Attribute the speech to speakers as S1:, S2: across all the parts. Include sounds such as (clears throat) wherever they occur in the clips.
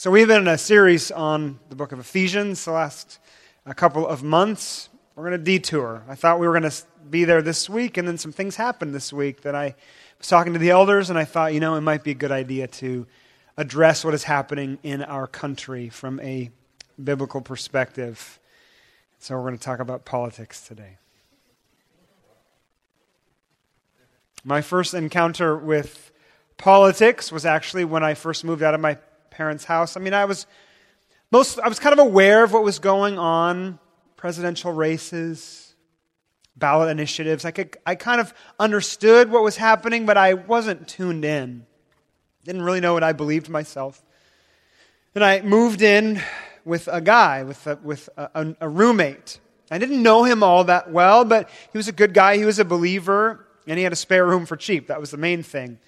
S1: So, we've been in a series on the book of Ephesians the last couple of months. We're going to detour. I thought we were going to be there this week, and then some things happened this week that I was talking to the elders, and I thought, you know, it might be a good idea to address what is happening in our country from a biblical perspective. So, we're going to talk about politics today. My first encounter with politics was actually when I first moved out of my parents' house. I mean, I was most I was kind of aware of what was going on, presidential races, ballot initiatives. I could I kind of understood what was happening, but I wasn't tuned in. Didn't really know what I believed myself. And I moved in with a guy, with a, with a, a roommate. I didn't know him all that well, but he was a good guy. He was a believer, and he had a spare room for cheap. That was the main thing.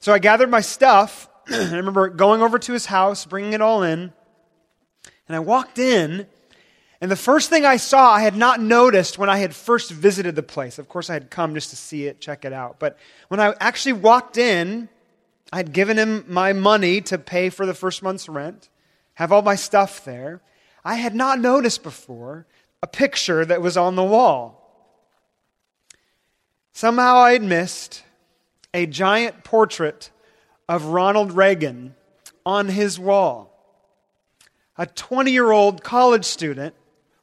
S1: So I gathered my stuff (clears throat) I remember going over to his house, bringing it all in, and I walked in, and the first thing I saw I had not noticed when I had first visited the place. Of course, I had come just to see it, check it out. But when I actually walked in, I had given him my money to pay for the first month's rent, have all my stuff there. I had not noticed before a picture that was on the wall. Somehow I had missed a giant portrait of Ronald Reagan on his wall. A 20 year old college student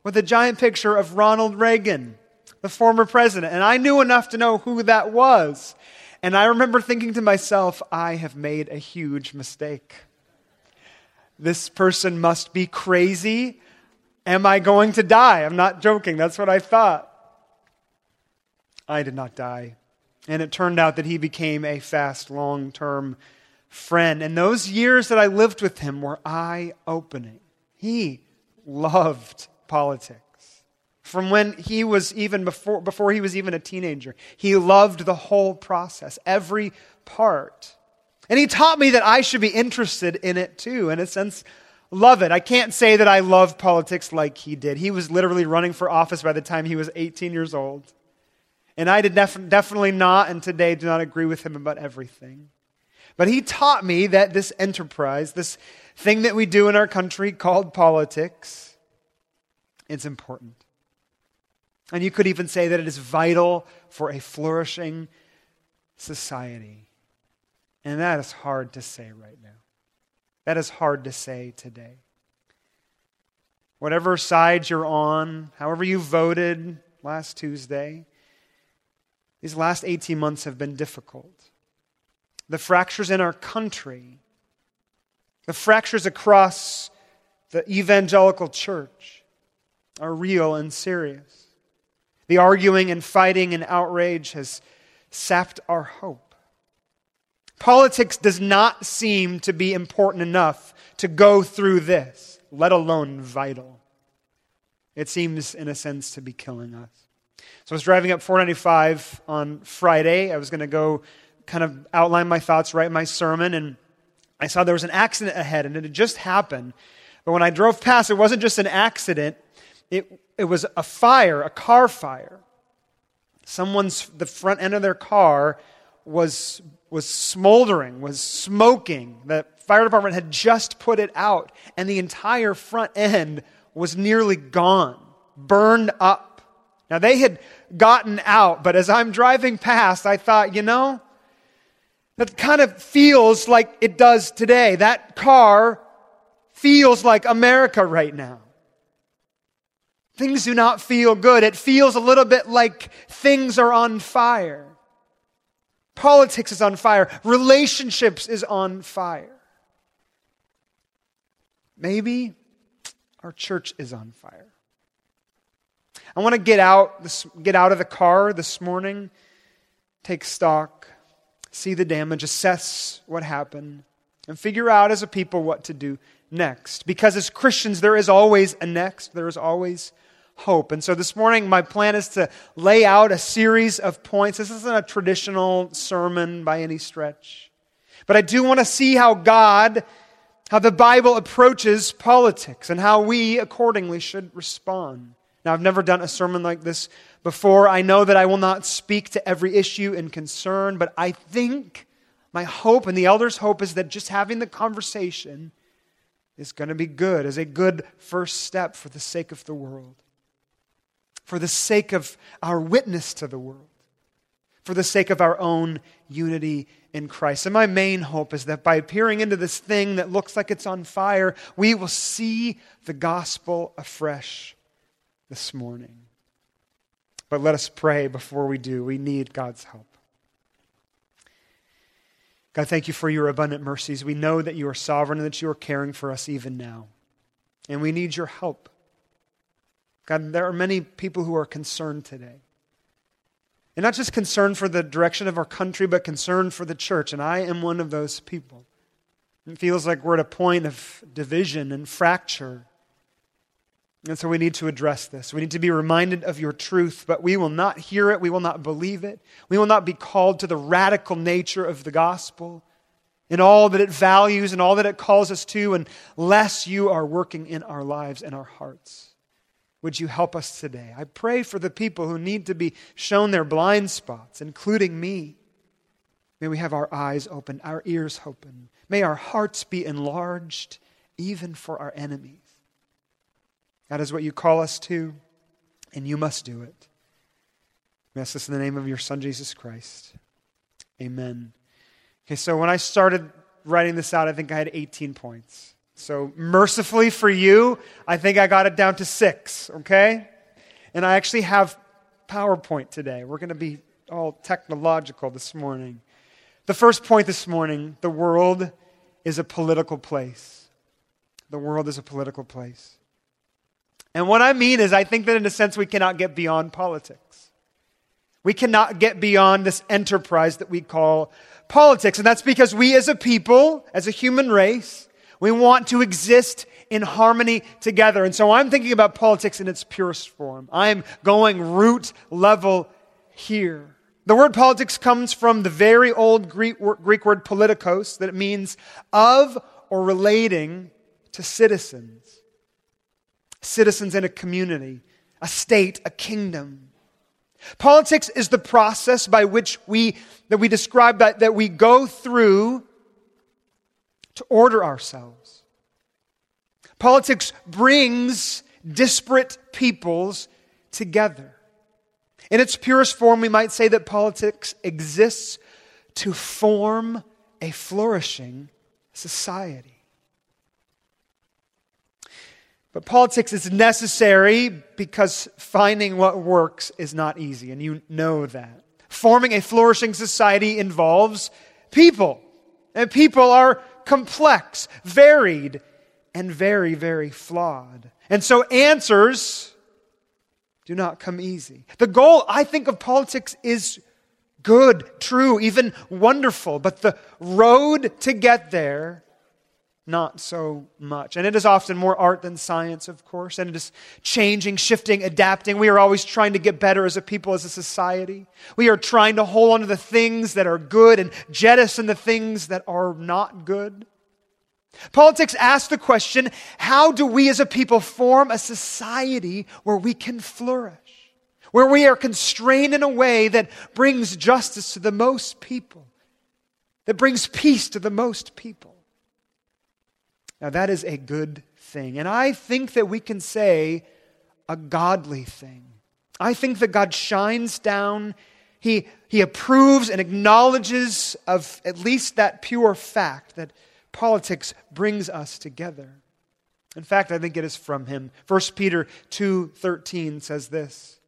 S1: with a giant picture of Ronald Reagan, the former president. And I knew enough to know who that was. And I remember thinking to myself, I have made a huge mistake. This person must be crazy. Am I going to die? I'm not joking. That's what I thought. I did not die. And it turned out that he became a fast, long term friend. And those years that I lived with him were eye opening. He loved politics. From when he was even before, before he was even a teenager, he loved the whole process, every part. And he taught me that I should be interested in it too, in a sense, love it. I can't say that I love politics like he did. He was literally running for office by the time he was 18 years old. And I did def- definitely not, and today do not agree with him about everything. But he taught me that this enterprise, this thing that we do in our country called politics, it's important. And you could even say that it is vital for a flourishing society. And that is hard to say right now. That is hard to say today. Whatever side you're on, however you voted last Tuesday, these last 18 months have been difficult. The fractures in our country, the fractures across the evangelical church are real and serious. The arguing and fighting and outrage has sapped our hope. Politics does not seem to be important enough to go through this, let alone vital. It seems, in a sense, to be killing us. So I was driving up 495 on Friday. I was going to go kind of outline my thoughts, write my sermon, and I saw there was an accident ahead, and it had just happened. But when I drove past, it wasn't just an accident, it, it was a fire, a car fire. Someone's, the front end of their car was, was smoldering, was smoking. The fire department had just put it out, and the entire front end was nearly gone, burned up. Now, they had gotten out, but as I'm driving past, I thought, you know, that kind of feels like it does today. That car feels like America right now. Things do not feel good. It feels a little bit like things are on fire. Politics is on fire. Relationships is on fire. Maybe our church is on fire. I want to get out, get out of the car this morning, take stock, see the damage, assess what happened, and figure out as a people what to do next. Because as Christians, there is always a next, there is always hope. And so this morning, my plan is to lay out a series of points. This isn't a traditional sermon by any stretch. But I do want to see how God, how the Bible approaches politics and how we accordingly should respond. Now, I've never done a sermon like this before. I know that I will not speak to every issue and concern, but I think my hope and the elders' hope is that just having the conversation is going to be good, is a good first step for the sake of the world, for the sake of our witness to the world, for the sake of our own unity in Christ. And my main hope is that by peering into this thing that looks like it's on fire, we will see the gospel afresh this morning. But let us pray before we do. We need God's help. God, thank you for your abundant mercies. We know that you are sovereign and that you are caring for us even now. And we need your help. God, there are many people who are concerned today. And not just concerned for the direction of our country, but concerned for the church. And I am one of those people. It feels like we're at a point of division and fracture. And so we need to address this. We need to be reminded of your truth, but we will not hear it. We will not believe it. We will not be called to the radical nature of the gospel and all that it values and all that it calls us to unless you are working in our lives and our hearts. Would you help us today? I pray for the people who need to be shown their blind spots, including me. May we have our eyes open, our ears open. May our hearts be enlarged, even for our enemies. That is what you call us to, and you must do it. We ask this in the name of your Son, Jesus Christ. Amen. Okay, so when I started writing this out, I think I had 18 points. So mercifully for you, I think I got it down to six, okay? And I actually have PowerPoint today. We're going to be all technological this morning. The first point this morning the world is a political place. The world is a political place. And what I mean is, I think that in a sense, we cannot get beyond politics. We cannot get beyond this enterprise that we call politics. And that's because we as a people, as a human race, we want to exist in harmony together. And so I'm thinking about politics in its purest form. I'm going root level here. The word politics comes from the very old Greek word, politikos, that it means of or relating to citizens citizens in a community, a state, a kingdom. Politics is the process by which we, that we describe that, that we go through to order ourselves. Politics brings disparate peoples together. In its purest form, we might say that politics exists to form a flourishing society. But politics is necessary because finding what works is not easy, and you know that. Forming a flourishing society involves people, and people are complex, varied, and very, very flawed. And so answers do not come easy. The goal, I think, of politics is good, true, even wonderful, but the road to get there not so much. And it is often more art than science, of course, and it is changing, shifting, adapting. We are always trying to get better as a people, as a society. We are trying to hold on to the things that are good and jettison the things that are not good. Politics asks the question how do we as a people form a society where we can flourish? Where we are constrained in a way that brings justice to the most people, that brings peace to the most people. Now, that is a good thing. And I think that we can say a godly thing. I think that God shines down, He, he approves and acknowledges of at least that pure fact that politics brings us together. In fact, I think it is from Him. 1 Peter 2:13 says this.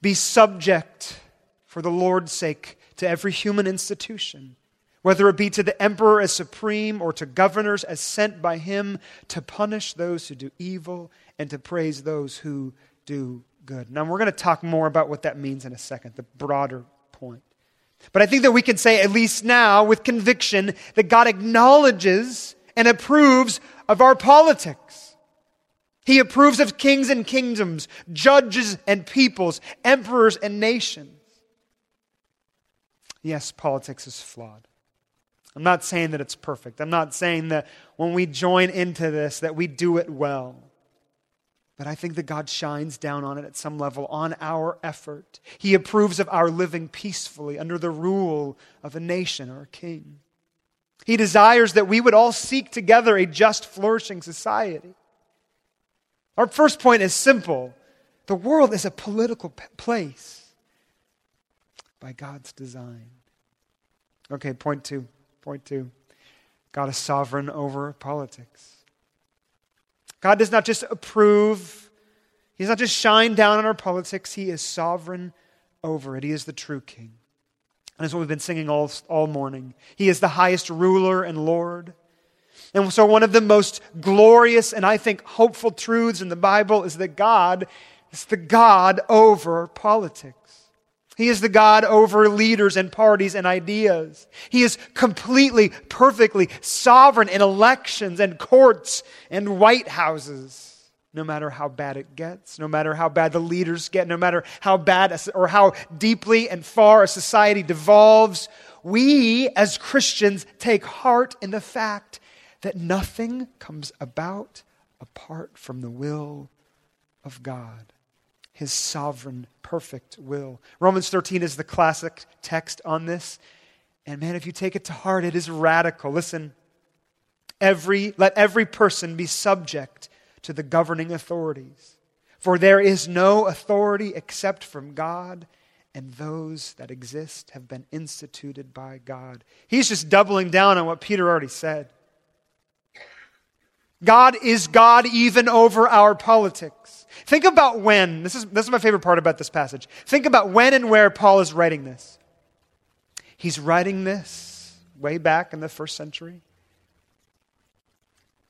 S1: Be subject for the Lord's sake to every human institution whether it be to the emperor as supreme or to governors as sent by him to punish those who do evil and to praise those who do good. Now, we're going to talk more about what that means in a second, the broader point. But I think that we can say, at least now, with conviction, that God acknowledges and approves of our politics. He approves of kings and kingdoms, judges and peoples, emperors and nations. Yes, politics is flawed. I'm not saying that it's perfect. I'm not saying that when we join into this that we do it well. But I think that God shines down on it at some level on our effort. He approves of our living peacefully under the rule of a nation or a king. He desires that we would all seek together a just, flourishing society. Our first point is simple the world is a political place by God's design. Okay, point two. Point two. God is sovereign over politics. God does not just approve, He does not just shine down on our politics, He is sovereign over it. He is the true King. And that's what we've been singing all, all morning. He is the highest ruler and Lord. And so, one of the most glorious and I think hopeful truths in the Bible is that God is the God over politics. He is the God over leaders and parties and ideas. He is completely, perfectly sovereign in elections and courts and White Houses. No matter how bad it gets, no matter how bad the leaders get, no matter how bad or how deeply and far a society devolves, we as Christians take heart in the fact that nothing comes about apart from the will of God his sovereign, perfect will. Romans 13 is the classic text on this. And man, if you take it to heart, it is radical. Listen, every, let every person be subject to the governing authorities. For there is no authority except from God, and those that exist have been instituted by God. He's just doubling down on what Peter already said. God is God even over our politics. Think about when, this is, this is my favorite part about this passage. Think about when and where Paul is writing this. He's writing this way back in the first century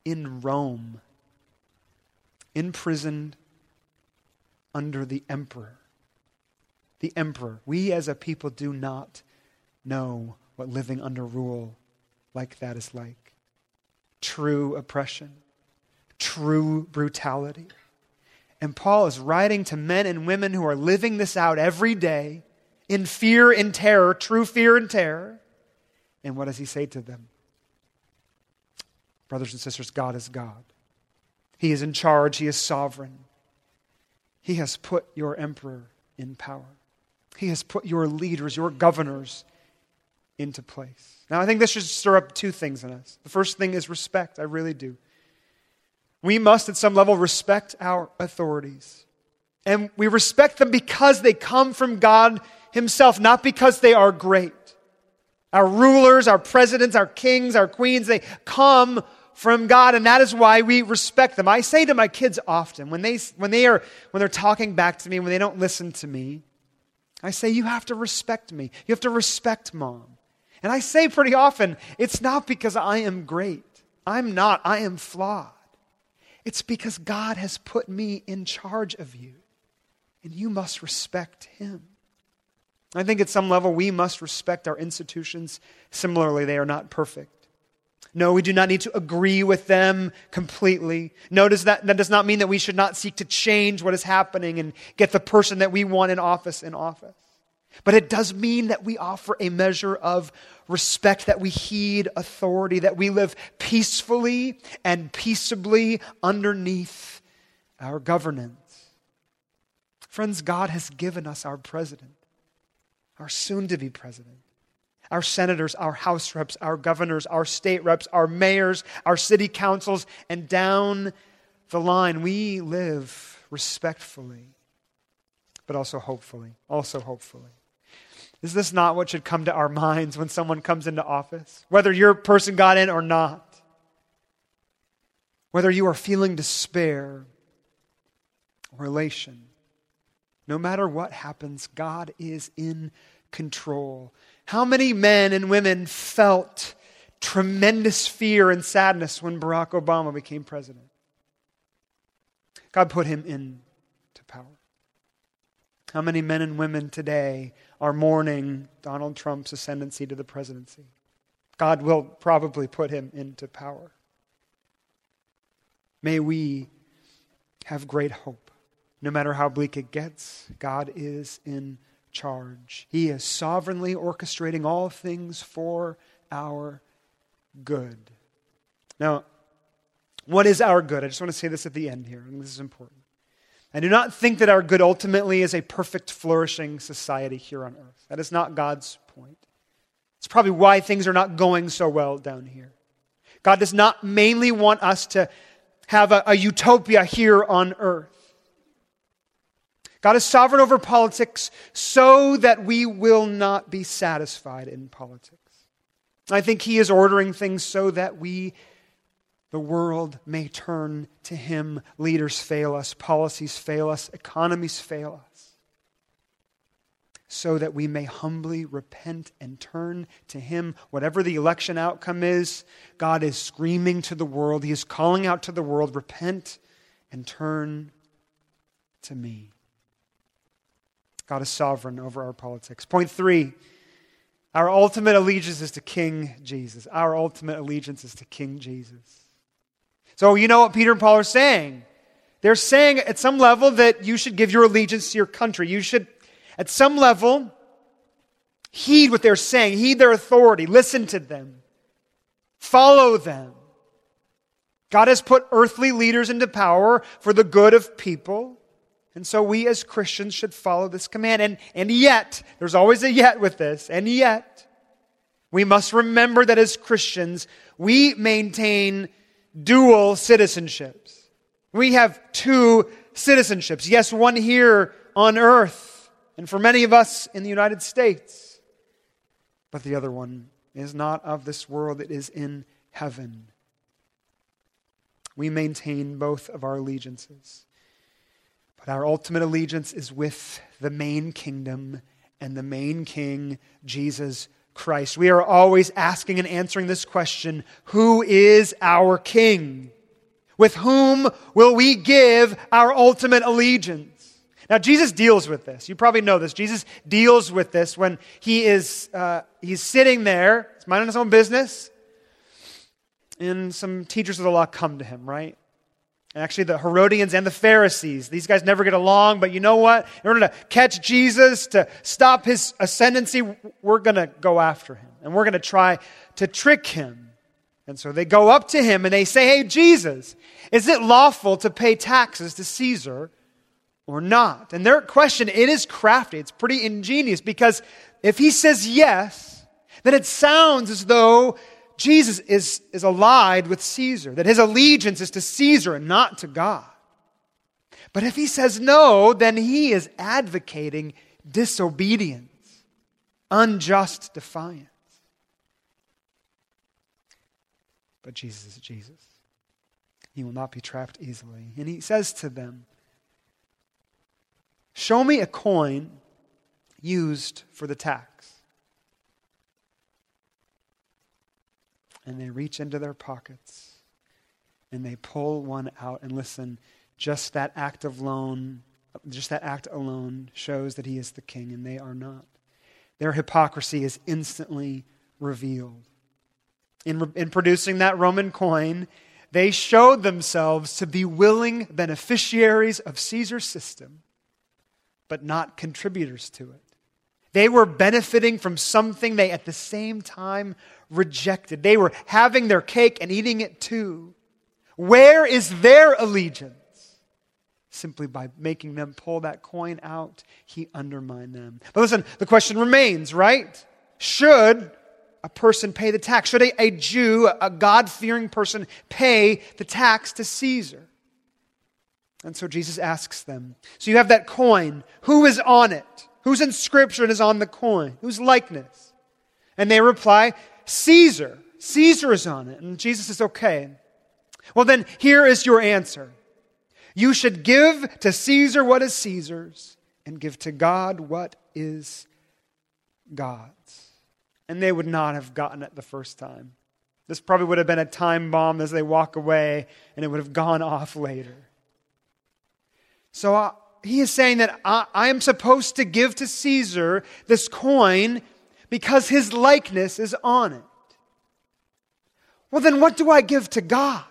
S1: in Rome, imprisoned under the emperor. The emperor. We as a people do not know what living under rule like that is like. True oppression, true brutality. And Paul is writing to men and women who are living this out every day in fear and terror, true fear and terror. And what does he say to them? Brothers and sisters, God is God. He is in charge, He is sovereign. He has put your emperor in power, He has put your leaders, your governors into place. Now, I think this should stir up two things in us. The first thing is respect. I really do. We must, at some level, respect our authorities. And we respect them because they come from God Himself, not because they are great. Our rulers, our presidents, our kings, our queens, they come from God, and that is why we respect them. I say to my kids often, when, they, when, they are, when they're talking back to me, when they don't listen to me, I say, You have to respect me. You have to respect mom. And I say pretty often, It's not because I am great. I'm not. I am flawed. It's because God has put me in charge of you, and you must respect Him. I think at some level we must respect our institutions. Similarly, they are not perfect. No, we do not need to agree with them completely. No, does that, that does not mean that we should not seek to change what is happening and get the person that we want in office in office. But it does mean that we offer a measure of respect, that we heed authority, that we live peacefully and peaceably underneath our governance. Friends, God has given us our president, our soon to be president, our senators, our house reps, our governors, our state reps, our mayors, our city councils, and down the line. We live respectfully, but also hopefully. Also hopefully. Is this not what should come to our minds when someone comes into office? Whether your person got in or not. Whether you are feeling despair or elation. No matter what happens, God is in control. How many men and women felt tremendous fear and sadness when Barack Obama became president? God put him power. How many men and women today are mourning Donald Trump's ascendancy to the presidency? God will probably put him into power. May we have great hope. No matter how bleak it gets, God is in charge. He is sovereignly orchestrating all things for our good. Now, what is our good? I just want to say this at the end here, and this is important. I do not think that our good ultimately is a perfect, flourishing society here on earth. That is not God's point. It's probably why things are not going so well down here. God does not mainly want us to have a, a utopia here on earth. God is sovereign over politics so that we will not be satisfied in politics. I think He is ordering things so that we, the world, may turn to Him. Leaders fail us, policies fail us, economies fail us so that we may humbly repent and turn to Him. Whatever the election outcome is, God is screaming to the world. He is calling out to the world repent and turn to me. God is sovereign over our politics. Point three our ultimate allegiance is to King Jesus. Our ultimate allegiance is to King Jesus. So, you know what Peter and Paul are saying? They're saying at some level that you should give your allegiance to your country. You should at some level, heed what they're saying, heed their authority, listen to them, follow them. God has put earthly leaders into power for the good of people. And so we as Christians should follow this command. And, and yet, there's always a yet with this, and yet, we must remember that as Christians, we maintain dual citizenships. We have two citizenships. Yes, one here on earth and for many of us in the United States. But the other one is not of this world, it is in heaven. We maintain both of our allegiances. But our ultimate allegiance is with the main kingdom and the main king, Jesus Christ. We are always asking and answering this question Who is our king? With whom will we give our ultimate allegiance? Now, Jesus deals with this. You probably know this. Jesus deals with this when he is uh, he's sitting there, he's minding his own business, and some teachers of the law come to him, right? Actually, the Herodians and the Pharisees, these guys never get along, but you know what? In order to catch Jesus, to stop his ascendancy, we're going to go after him. And we're going to try to trick him. And so they go up to him and they say, Hey, Jesus, is it lawful to pay taxes to Caesar or not? And their question, it is crafty. It's pretty ingenious because if he says yes, then it sounds as though Jesus is, is allied with Caesar, that his allegiance is to Caesar and not to God. But if he says no, then he is advocating disobedience, unjust defiance. But Jesus is Jesus. He will not be trapped easily. And he says to them, Show me a coin used for the tax. And they reach into their pockets and they pull one out and listen. Just that act of loan, just that act alone shows that he is the king and they are not. Their hypocrisy is instantly revealed. In, in producing that Roman coin, they showed themselves to be willing beneficiaries of Caesar's system but not contributors to it. They were benefiting from something they at the same time rejected. They were having their cake and eating it too. Where is their allegiance? Simply by making them pull that coin out, he undermined them. But listen, the question remains, right? Should a person pay the tax? Should a, a Jew, a God fearing person, pay the tax to Caesar? And so Jesus asks them. So you have that coin. Who is on it? Whose inscription is on the coin? Whose likeness? And they reply, Caesar. Caesar is on it. And Jesus says, okay. Well, then here is your answer. You should give to Caesar what is Caesar's and give to God what is God's. And they would not have gotten it the first time. This probably would have been a time bomb as they walk away, and it would have gone off later. So uh, he is saying that I, I am supposed to give to Caesar this coin because his likeness is on it. Well, then what do I give to God?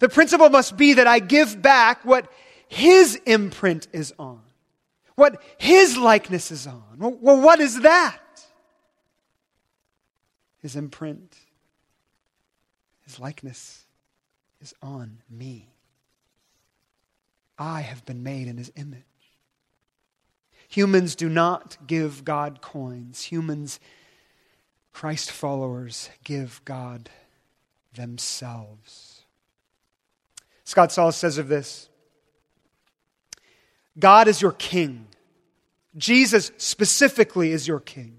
S1: The principle must be that I give back what his imprint is on, what his likeness is on. Well, what is that? His imprint, his likeness is on me. I have been made in his image. Humans do not give God coins. Humans Christ followers give God themselves. Scott Sauls says of this God is your king. Jesus specifically is your king.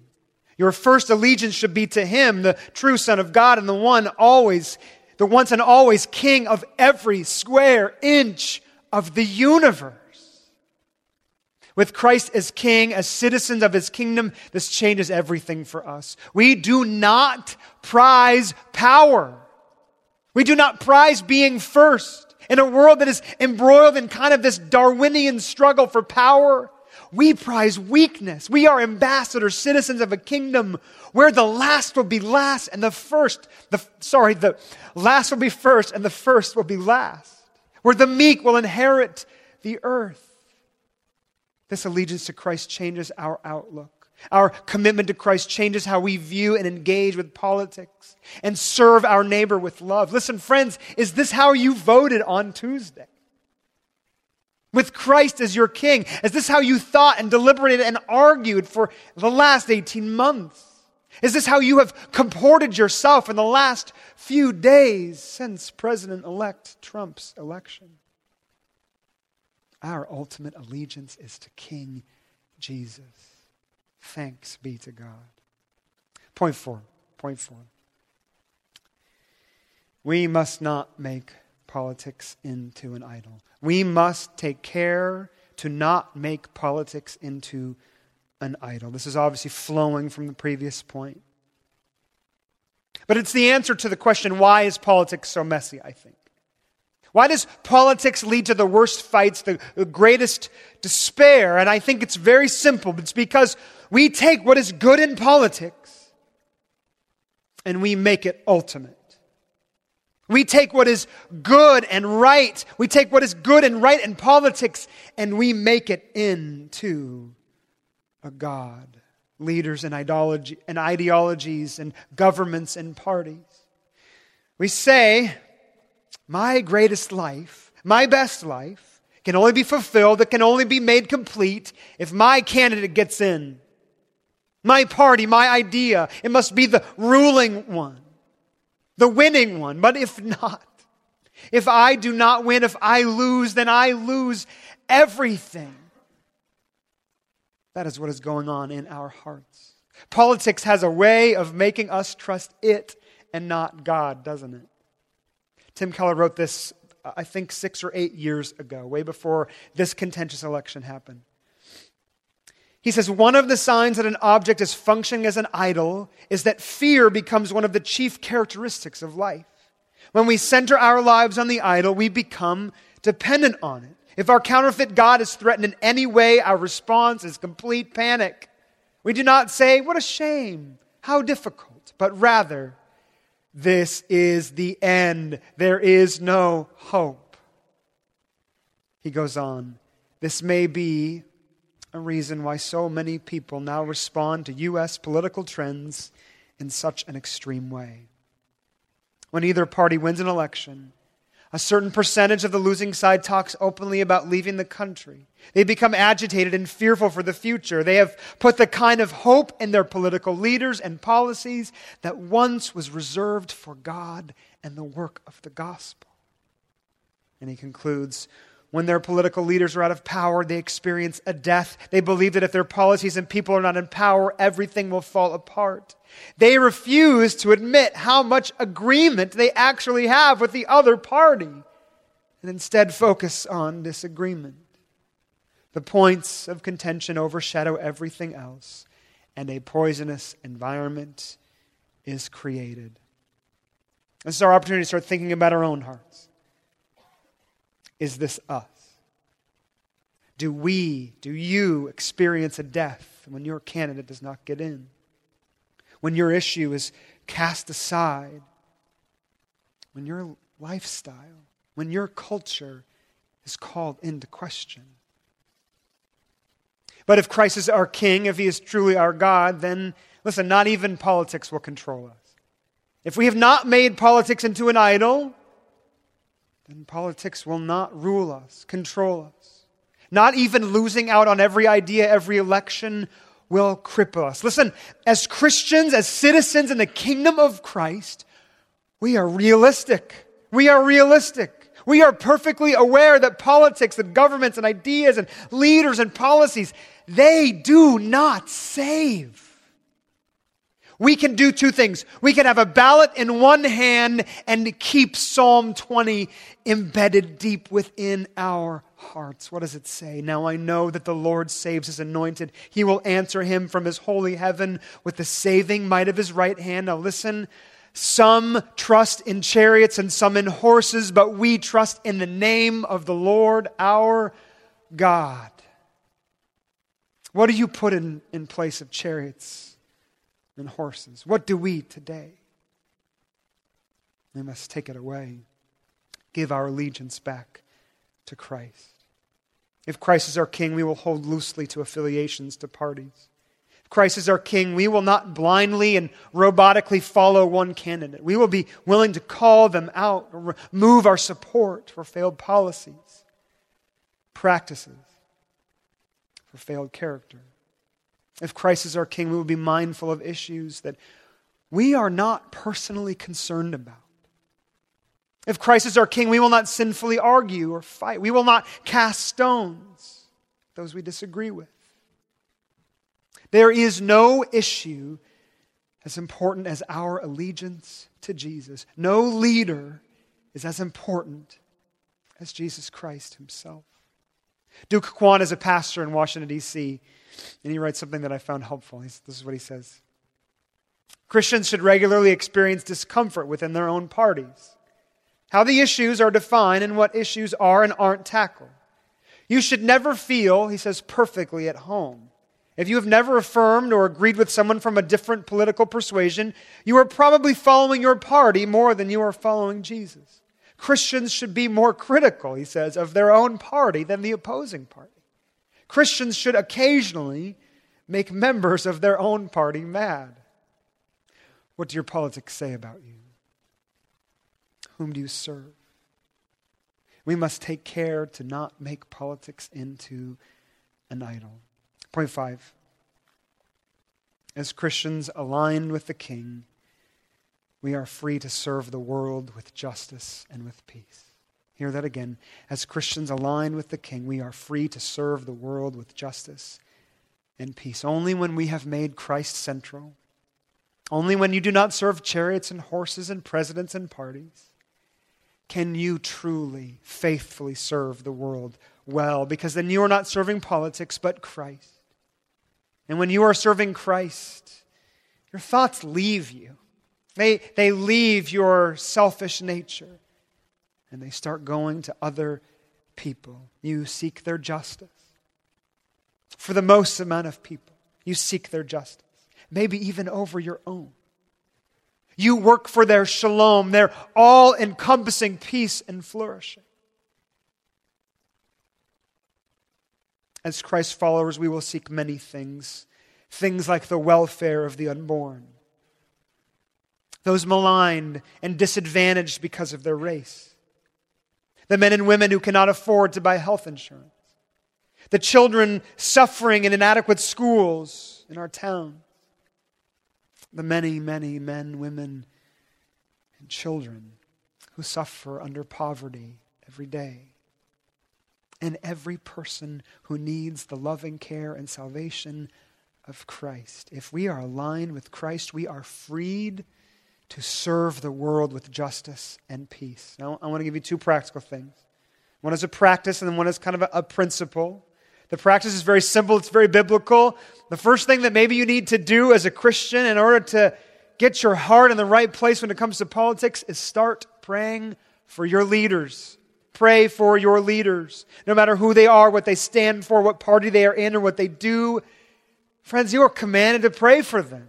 S1: Your first allegiance should be to him, the true Son of God, and the one always, the once and always king of every square inch of the universe. With Christ as king, as citizens of his kingdom, this changes everything for us. We do not prize power. We do not prize being first. In a world that is embroiled in kind of this Darwinian struggle for power, we prize weakness. We are ambassadors, citizens of a kingdom where the last will be last and the first, the, sorry, the last will be first and the first will be last. Where the meek will inherit the earth. This allegiance to Christ changes our outlook. Our commitment to Christ changes how we view and engage with politics and serve our neighbor with love. Listen, friends, is this how you voted on Tuesday? With Christ as your king? Is this how you thought and deliberated and argued for the last 18 months? Is this how you have comported yourself in the last few days since President elect Trump's election? Our ultimate allegiance is to King Jesus. Thanks be to God. Point four. Point four. We must not make politics into an idol. We must take care to not make politics into an idol. This is obviously flowing from the previous point. But it's the answer to the question why is politics so messy, I think. Why does politics lead to the worst fights, the, greatest despair? And I think it's very simple. It's because we take what is good in politics and we make it ultimate. We take what is good and right, we take what is good and right in politics, and we make it into a God. Leaders and, ideology, and ideologies and governments and parties. We say, my greatest life, my best life, can only be fulfilled, it can only be made complete if my candidate gets in. My party, my idea, it must be the ruling one, the winning one. But if not, if I do not win, if I lose, then I lose everything. That is what is going on in our hearts. Politics has a way of making us trust it and not God, doesn't it? Tim Keller wrote this, I think, six or eight years ago, way before this contentious election happened. He says, one of the signs that an object is functioning as an idol is that fear becomes one of the chief characteristics of life. When we center our lives on the idol, we become dependent on it. If our counterfeit God is threatened in any way, our response is complete panic. We do not say, What a shame, how difficult, but rather, this is the end. There is no hope. He goes on. This may be a reason why so many people now respond to U.S. political trends in such an extreme way. When either party wins an election, a certain percentage of the losing side talks openly about leaving the country. They become agitated and fearful for the future. They have put the kind of hope in their political leaders and policies that once was reserved for God and the work of the gospel. And he concludes when their political leaders are out of power, they experience a death. They believe that if their policies and people are not in power, everything will fall apart. They refuse to admit how much agreement they actually have with the other party and instead focus on disagreement. The points of contention overshadow everything else, and a poisonous environment is created. This is our opportunity to start thinking about our own hearts. Is this us? Do we, do you experience a death when your candidate does not get in? when your issue is cast aside, when your lifestyle, when your culture is called into question. But if Christ is our king, if he is truly our God, then listen, not even politics will control us. If we have not made politics into an idol, then politics will not rule us, control us. Not even losing out on every idea, every election will cripple us. Listen, as Christians, as citizens in the kingdom of Christ, we are realistic. We are realistic. We are perfectly aware that politics and governments and ideas and leaders and policies, they do not save. We can do two things. We can have a ballot in one hand and keep Psalm 20 embedded deep within our hearts. What does it say? Now I know that the Lord saves his anointed. He will answer him from his holy heaven with the saving might of his right hand. Now listen. Some trust in chariots and some in horses, but we trust in the name of the Lord our God. What do you put in, in place of chariots? And horses. What do we today? We must take it away, give our allegiance back to Christ. If Christ is our king, we will hold loosely to affiliations to parties. If Christ is our king, we will not blindly and robotically follow one candidate. We will be willing to call them out or move our support for failed policies, practices, for failed character. If Christ is our King, we will be mindful of issues that we are not personally concerned about. If Christ is our King, we will not sinfully argue or fight. We will not cast stones, at those we disagree with. There is no issue as important as our allegiance to Jesus. No leader is as important as Jesus Christ himself. Duke Kwon is a pastor in Washington, D.C. And he writes something that I found helpful. He's, this is what he says Christians should regularly experience discomfort within their own parties, how the issues are defined, and what issues are and aren't tackled. You should never feel, he says, perfectly at home. If you have never affirmed or agreed with someone from a different political persuasion, you are probably following your party more than you are following Jesus. Christians should be more critical, he says, of their own party than the opposing party. Christians should occasionally make members of their own party mad. What do your politics say about you? Whom do you serve? We must take care to not make politics into an idol. Point five. As Christians aligned with the King, we are free to serve the world with justice and with peace. Hear that again. As Christians aligned with the King, we are free to serve the world with justice and peace. Only when we have made Christ central, only when you do not serve chariots and horses and presidents and parties, can you truly, faithfully serve the world well, because then you are not serving politics, but Christ. And when you are serving Christ, your thoughts leave you. They, they leave your selfish nature and they start going to other people. You seek their justice. For the most amount of people, you seek their justice, maybe even over your own. You work for their shalom, their all encompassing peace and flourishing. As Christ followers, we will seek many things. Things like the welfare of the unborn, those maligned and disadvantaged because of their race the men and women who cannot afford to buy health insurance, the children suffering in inadequate schools in our town, the many, many men, women, and children who suffer under poverty every day, and every person who needs the loving care and salvation of Christ. If we are aligned with Christ, we are freed to serve the world with justice and peace. Now, I want to give you two practical things. One is a practice, and then one is kind of a, a principle. The practice is very simple, it's very biblical. The first thing that maybe you need to do as a Christian in order to get your heart in the right place when it comes to politics is start praying for your leaders. Pray for your leaders, no matter who they are, what they stand for, what party they are in, or what they do. Friends, you are commanded to pray for them.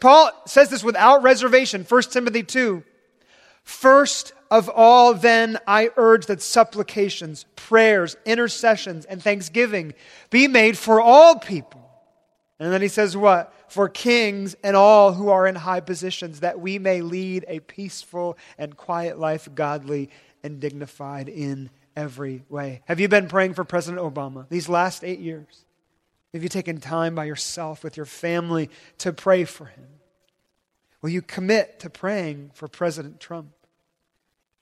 S1: Paul says this without reservation, 1 Timothy 2. First of all, then, I urge that supplications, prayers, intercessions, and thanksgiving be made for all people. And then he says, What? For kings and all who are in high positions, that we may lead a peaceful and quiet life, godly and dignified in every way. Have you been praying for President Obama these last eight years? Have you taken time by yourself with your family to pray for him? Will you commit to praying for President Trump?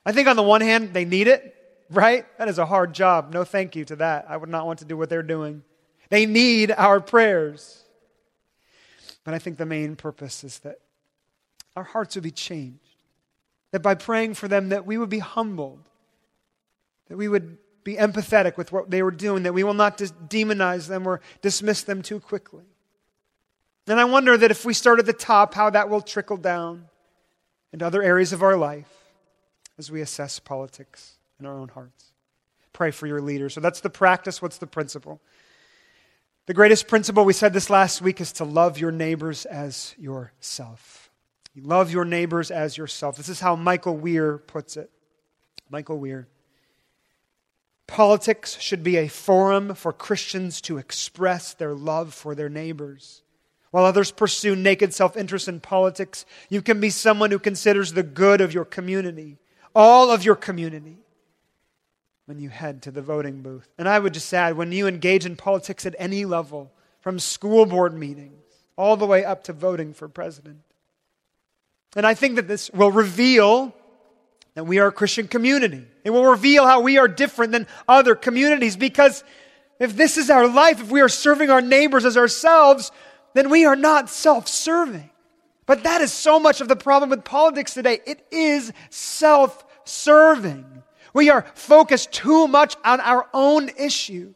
S1: I think on the one hand, they need it, right? That is a hard job. No thank you to that. I would not want to do what they're doing. They need our prayers. But I think the main purpose is that our hearts would be changed. That by praying for them, that we would be humbled. That we would be empathetic with what they were doing, that we will not demonize them or dismiss them too quickly. And I wonder that if we start at the top, how that will trickle down into other areas of our life as we assess politics in our own hearts. Pray for your leaders. So that's the practice. What's the principle? The greatest principle, we said this last week, is to love your neighbors as yourself. You love your neighbors as yourself. This is how Michael Wear puts it. Michael Wear. Politics should be a forum for Christians to express their love for their neighbors. While others pursue naked self interest in politics, you can be someone who considers the good of your community, all of your community, when you head to the voting booth. And I would just add when you engage in politics at any level, from school board meetings all the way up to voting for president. And I think that this will reveal that we are a Christian community. It will reveal how we are different than other communities because if this is our life, if we are serving our neighbors as ourselves, then we are not self serving. But that is so much of the problem with politics today. It is self serving. We are focused too much on our own issues.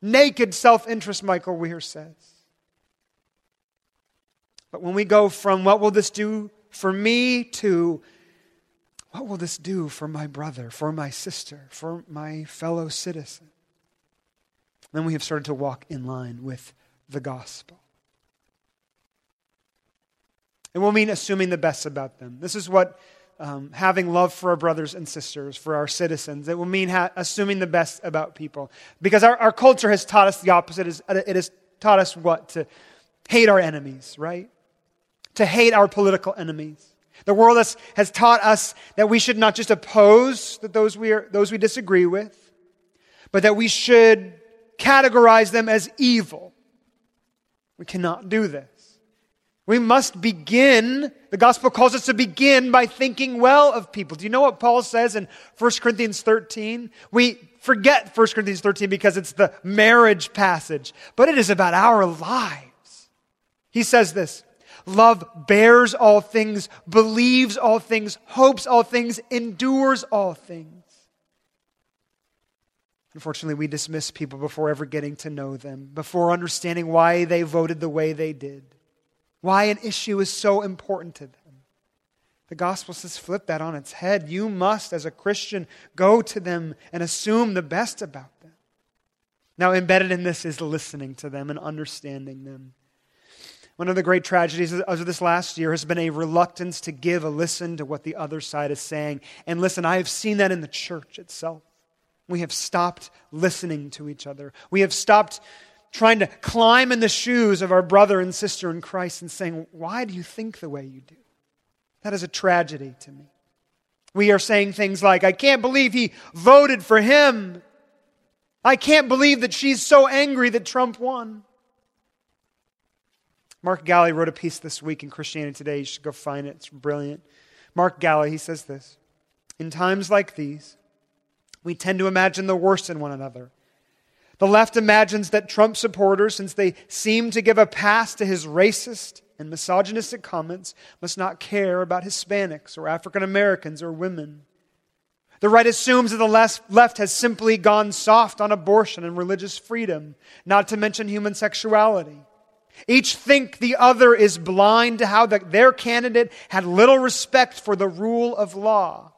S1: Naked self interest, Michael Wear says. But when we go from what will this do for me to what will this do for my brother, for my sister, for my fellow citizen? Then we have started to walk in line with the gospel. It will mean assuming the best about them. This is what um, having love for our brothers and sisters, for our citizens. It will mean ha- assuming the best about people. Because our, our culture has taught us the opposite. It has taught us what? To hate our enemies, right? To hate our political enemies. The world has, has taught us that we should not just oppose those we, are, those we disagree with, but that we should categorize them as evil. We cannot do this. We must begin, the gospel calls us to begin by thinking well of people. Do you know what Paul says in 1 Corinthians 13? We forget 1 Corinthians 13 because it's the marriage passage, but it is about our lives. He says this Love bears all things, believes all things, hopes all things, endures all things. Unfortunately, we dismiss people before ever getting to know them, before understanding why they voted the way they did why an issue is so important to them. The gospel says flip that on its head. You must, as a Christian, go to them and assume the best about them. Now, embedded in this is listening to them and understanding them. One of the great tragedies of this last year has been a reluctance to give a listen to what the other side is saying. And listen, I have seen that in the church itself. We have stopped listening to each other. We have stopped trying to climb in the shoes of our brother and sister in Christ and saying, Why do you think the way you do? That is a tragedy to me. We are saying things like, I can't believe he voted for him. I can't believe that she's so angry that Trump won. Mark Galli wrote a piece this week in Christianity Today. You should go find it. It's brilliant. Mark Galli, he says this In times like these, we tend to imagine the worst in one another the left imagines that Trump supporters, since they seem to give a pass to his racist and misogynistic comments, must not care about Hispanics or African Americans or women. The right assumes that the left has simply gone soft on abortion and religious freedom, not to mention human sexuality. Each think the other is blind to how the, their candidate had little respect for the rule of law.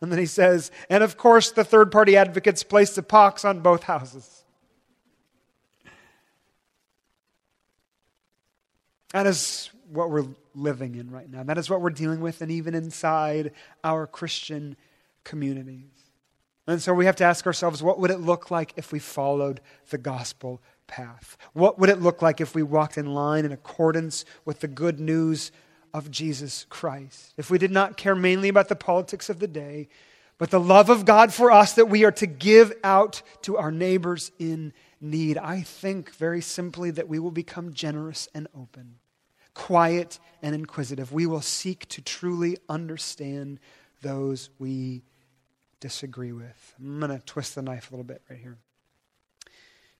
S1: And then he says, and of course, the third party advocates placed the pox on both houses. That is what we're living in right now. That is what we're dealing with, and even inside our Christian communities. And so we have to ask ourselves what would it look like if we followed the gospel path? What would it look like if we walked in line in accordance with the good news of Jesus Christ? If we did not care mainly about the politics of the day, but the love of God for us that we are to give out to our neighbors in need, I think very simply that we will become generous and open, quiet and inquisitive. We will seek to truly understand those we disagree with. I'm going to twist the knife a little bit right here.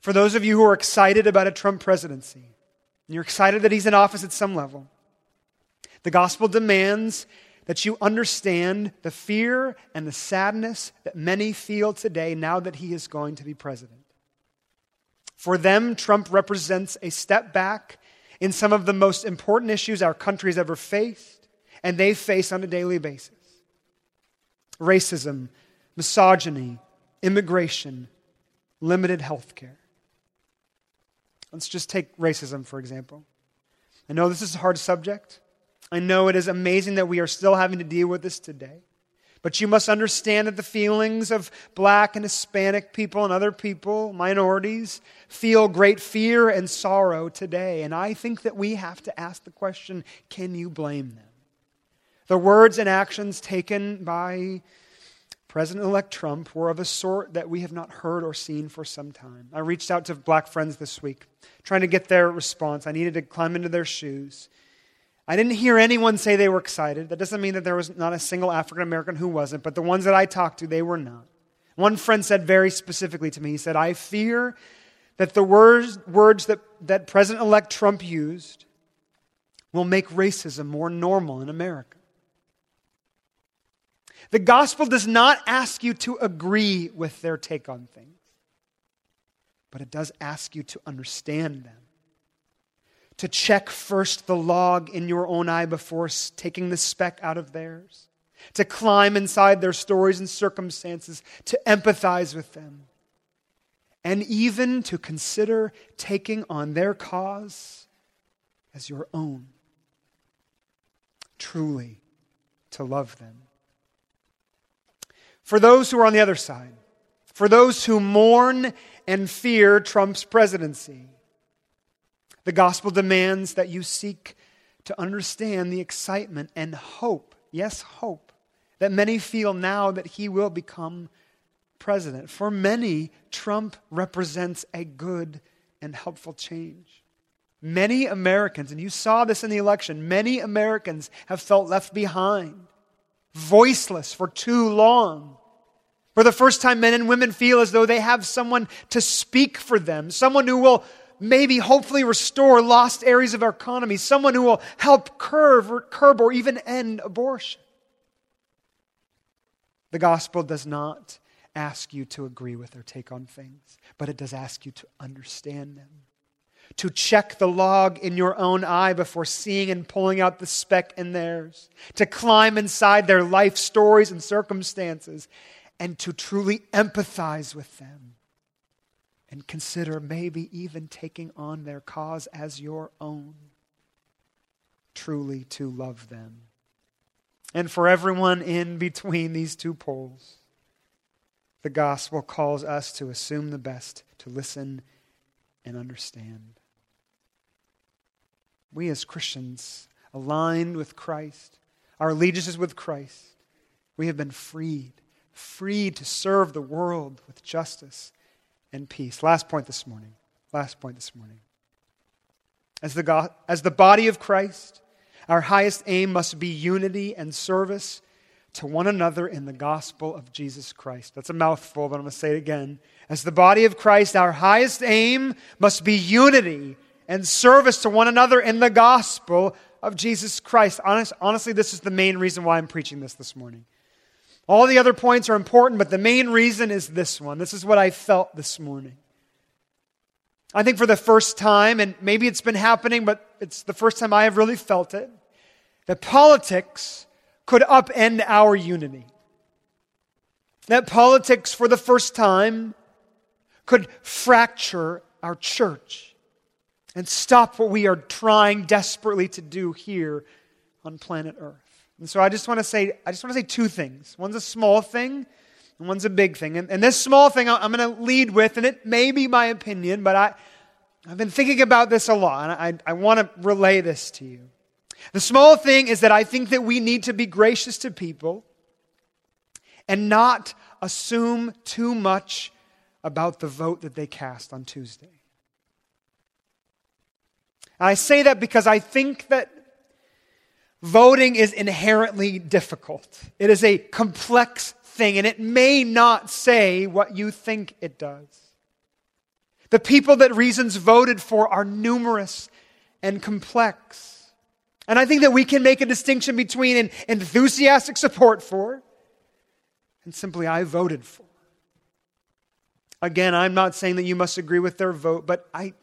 S1: For those of you who are excited about a Trump presidency, and you're excited that he's in office at some level, the gospel demands that you understand the fear and the sadness that many feel today now that he is going to be president. For them, Trump represents a step back in some of the most important issues our country has ever faced, and they face on a daily basis racism, misogyny, immigration, limited health care. Let's just take racism, for example. I know this is a hard subject. I know it is amazing that we are still having to deal with this today. But you must understand that the feelings of black and Hispanic people and other people, minorities, feel great fear and sorrow today. And I think that we have to ask the question can you blame them? The words and actions taken by President elect Trump were of a sort that we have not heard or seen for some time. I reached out to black friends this week, trying to get their response. I needed to climb into their shoes. I didn't hear anyone say they were excited. That doesn't mean that there was not a single African American who wasn't, but the ones that I talked to, they were not. One friend said very specifically to me, he said, I fear that the words, words that, that President elect Trump used will make racism more normal in America. The gospel does not ask you to agree with their take on things, but it does ask you to understand them. To check first the log in your own eye before taking the speck out of theirs. To climb inside their stories and circumstances, to empathize with them. And even to consider taking on their cause as your own. Truly, to love them for those who are on the other side, for those who mourn and fear Trump's presidency. The gospel demands that you seek to understand the excitement and hope, yes, hope, that many feel now that he will become president. For many, Trump represents a good and helpful change. Many Americans, and you saw this in the election, many Americans have felt left behind voiceless for too long. For the first time, men and women feel as though they have someone to speak for them, someone who will maybe hopefully restore lost areas of our economy, someone who will help curb or, curb or even end abortion. The gospel does not ask you to agree with or take on things, but it does ask you to understand them to check the log in your own eye before seeing and pulling out the speck in theirs, to climb inside their life stories and circumstances, and to truly empathize with them and consider maybe even taking on their cause as your own. Truly to love them. And for everyone in between these two poles, the gospel calls us to assume the best, to listen and understand. We as Christians, aligned with Christ, our allegiance is with Christ, we have been freed, freed to serve the world with justice and peace. Last point this morning. Last point this morning. As the, God, as the body of Christ, our highest aim must be unity and service to one another in the gospel of Jesus Christ. That's a mouthful, but I'm going to say it again. As the body of Christ, our highest aim must be unity and service to one another in the gospel of Jesus Christ. Honest, honestly, this is the main reason why I'm preaching this this morning. All the other points are important, but the main reason is this one. This is what I felt this morning. I think for the first time, and maybe it's been happening, but it's the first time I have really felt it, that politics could upend our unity. That politics, for the first time, could fracture our church and stop what we are trying desperately to do here on planet Earth. And so I just want to say, I just want to say two things. One's a small thing, and one's a big thing. And, and this small thing I'm going to lead with, and it may be my opinion, but I, I've been thinking about this a lot, and I, I want to relay this to you. The small thing is that I think that we need to be gracious to people and not assume too much about the vote that they cast on Tuesday. And I say that because I think that voting is inherently difficult. It is a complex thing, and it may not say what you think it does. The people that reasons voted for are numerous and complex. And I think that we can make a distinction between an enthusiastic support for and simply I voted for. Again, I'm not saying that you must agree with their vote, but I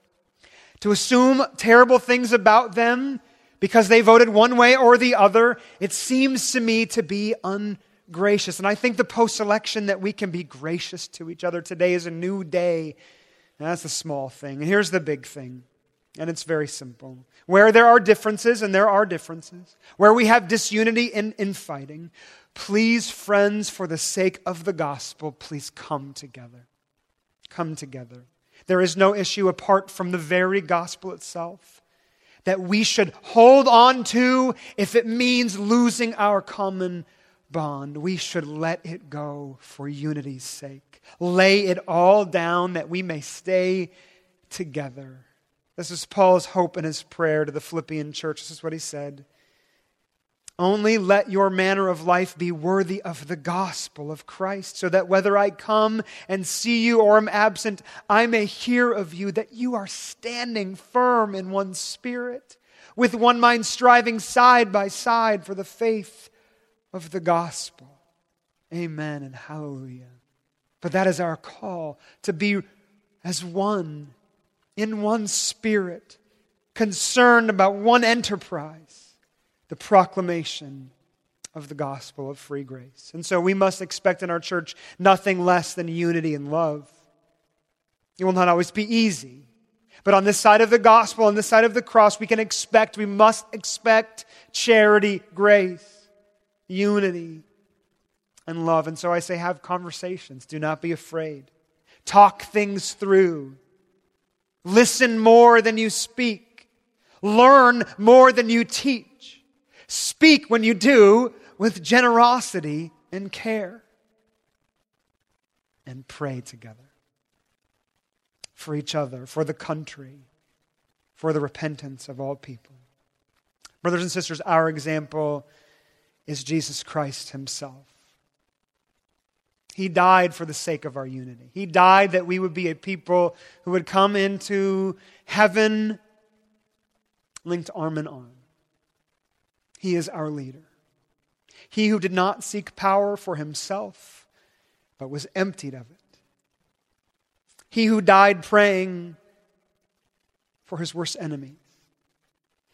S1: to assume terrible things about them because they voted one way or the other, it seems to me to be ungracious. And I think the post election that we can be gracious to each other. Today is a new day. And that's a small thing. And here's the big thing. And it's very simple. Where there are differences, and there are differences, where we have disunity and in fighting, please, friends, for the sake of the gospel, please come together. Come together. There is no issue apart from the very gospel itself that we should hold on to if it means losing our common bond. We should let it go for unity's sake. Lay it all down that we may stay together. This is Paul's hope in his prayer to the Philippian church. This is what he said. Only let your manner of life be worthy of the gospel of Christ, so that whether I come and see you or am absent, I may hear of you that you are standing firm in one spirit, with one mind striving side by side for the faith of the gospel. Amen and hallelujah. But that is our call to be as one, in one spirit, concerned about one enterprise the proclamation of the gospel of free grace. And so we must expect in our church nothing less than unity and love. It will not always be easy. But on this side of the gospel, on this side of the cross, we can expect, we must expect charity, grace, unity, and love. And so I say, have conversations. Do not be afraid. Talk things through. Listen more than you speak. Learn more than you teach. Speak when you do with generosity and care. And pray together for each other, for the country, for the repentance of all people. Brothers and sisters, our example is Jesus Christ Himself. He died for the sake of our unity. He died that we would be a people who would come into heaven linked arm in arm. He is our leader. He who did not seek power for himself, but was emptied of it. He who died praying for his worst enemies.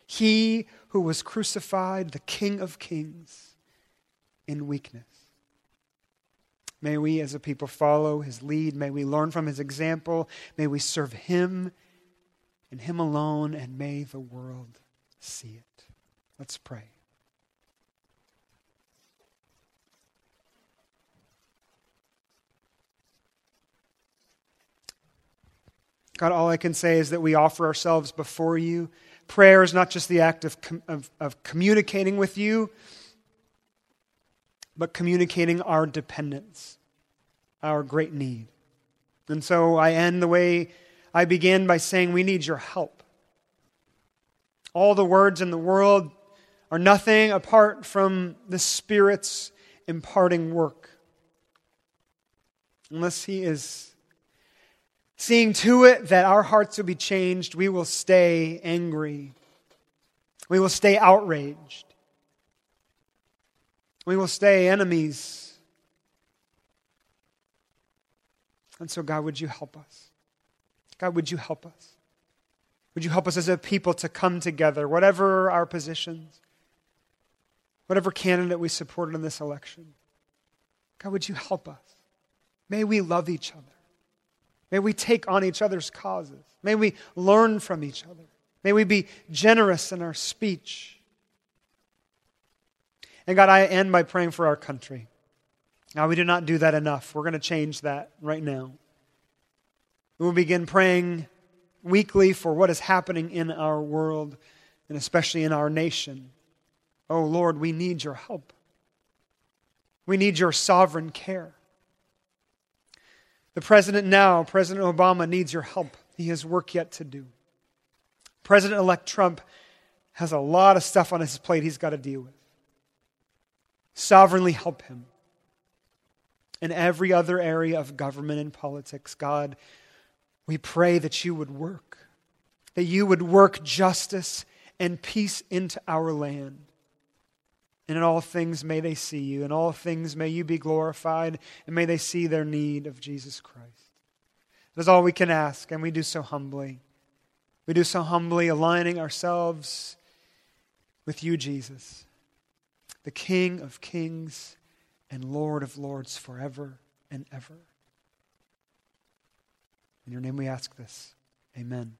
S1: He who was crucified, the King of kings, in weakness. May we as a people follow his lead. May we learn from his example. May we serve him and him alone, and may the world see it. Let's pray. God, all I can say is that we offer ourselves before you. Prayer is not just the act of, of, of communicating with you, but communicating our dependence, our great need. And so I end the way I began by saying, We need your help. All the words in the world are nothing apart from the Spirit's imparting work. Unless He is Seeing to it that our hearts will be changed, we will stay angry. We will stay outraged. We will stay enemies. And so, God, would you help us? God, would you help us? Would you help us as a people to come together, whatever our positions, whatever candidate we supported in this election? God, would you help us? May we love each other. May we take on each other's causes. May we learn from each other. May we be generous in our speech. And God, I end by praying for our country. Now, we do not do that enough. We're going to change that right now. We will begin praying weekly for what is happening in our world and especially in our nation. Oh, Lord, we need your help. We need your sovereign care. The president now, President Obama, needs your help. He has work yet to do. President elect Trump has a lot of stuff on his plate he's got to deal with. Sovereignly help him. In every other area of government and politics, God, we pray that you would work, that you would work justice and peace into our land. And in all things, may they see you. In all things, may you be glorified, and may they see their need of Jesus Christ. That is all we can ask, and we do so humbly. We do so humbly, aligning ourselves with you, Jesus, the King of kings and Lord of lords forever and ever. In your name we ask this. Amen.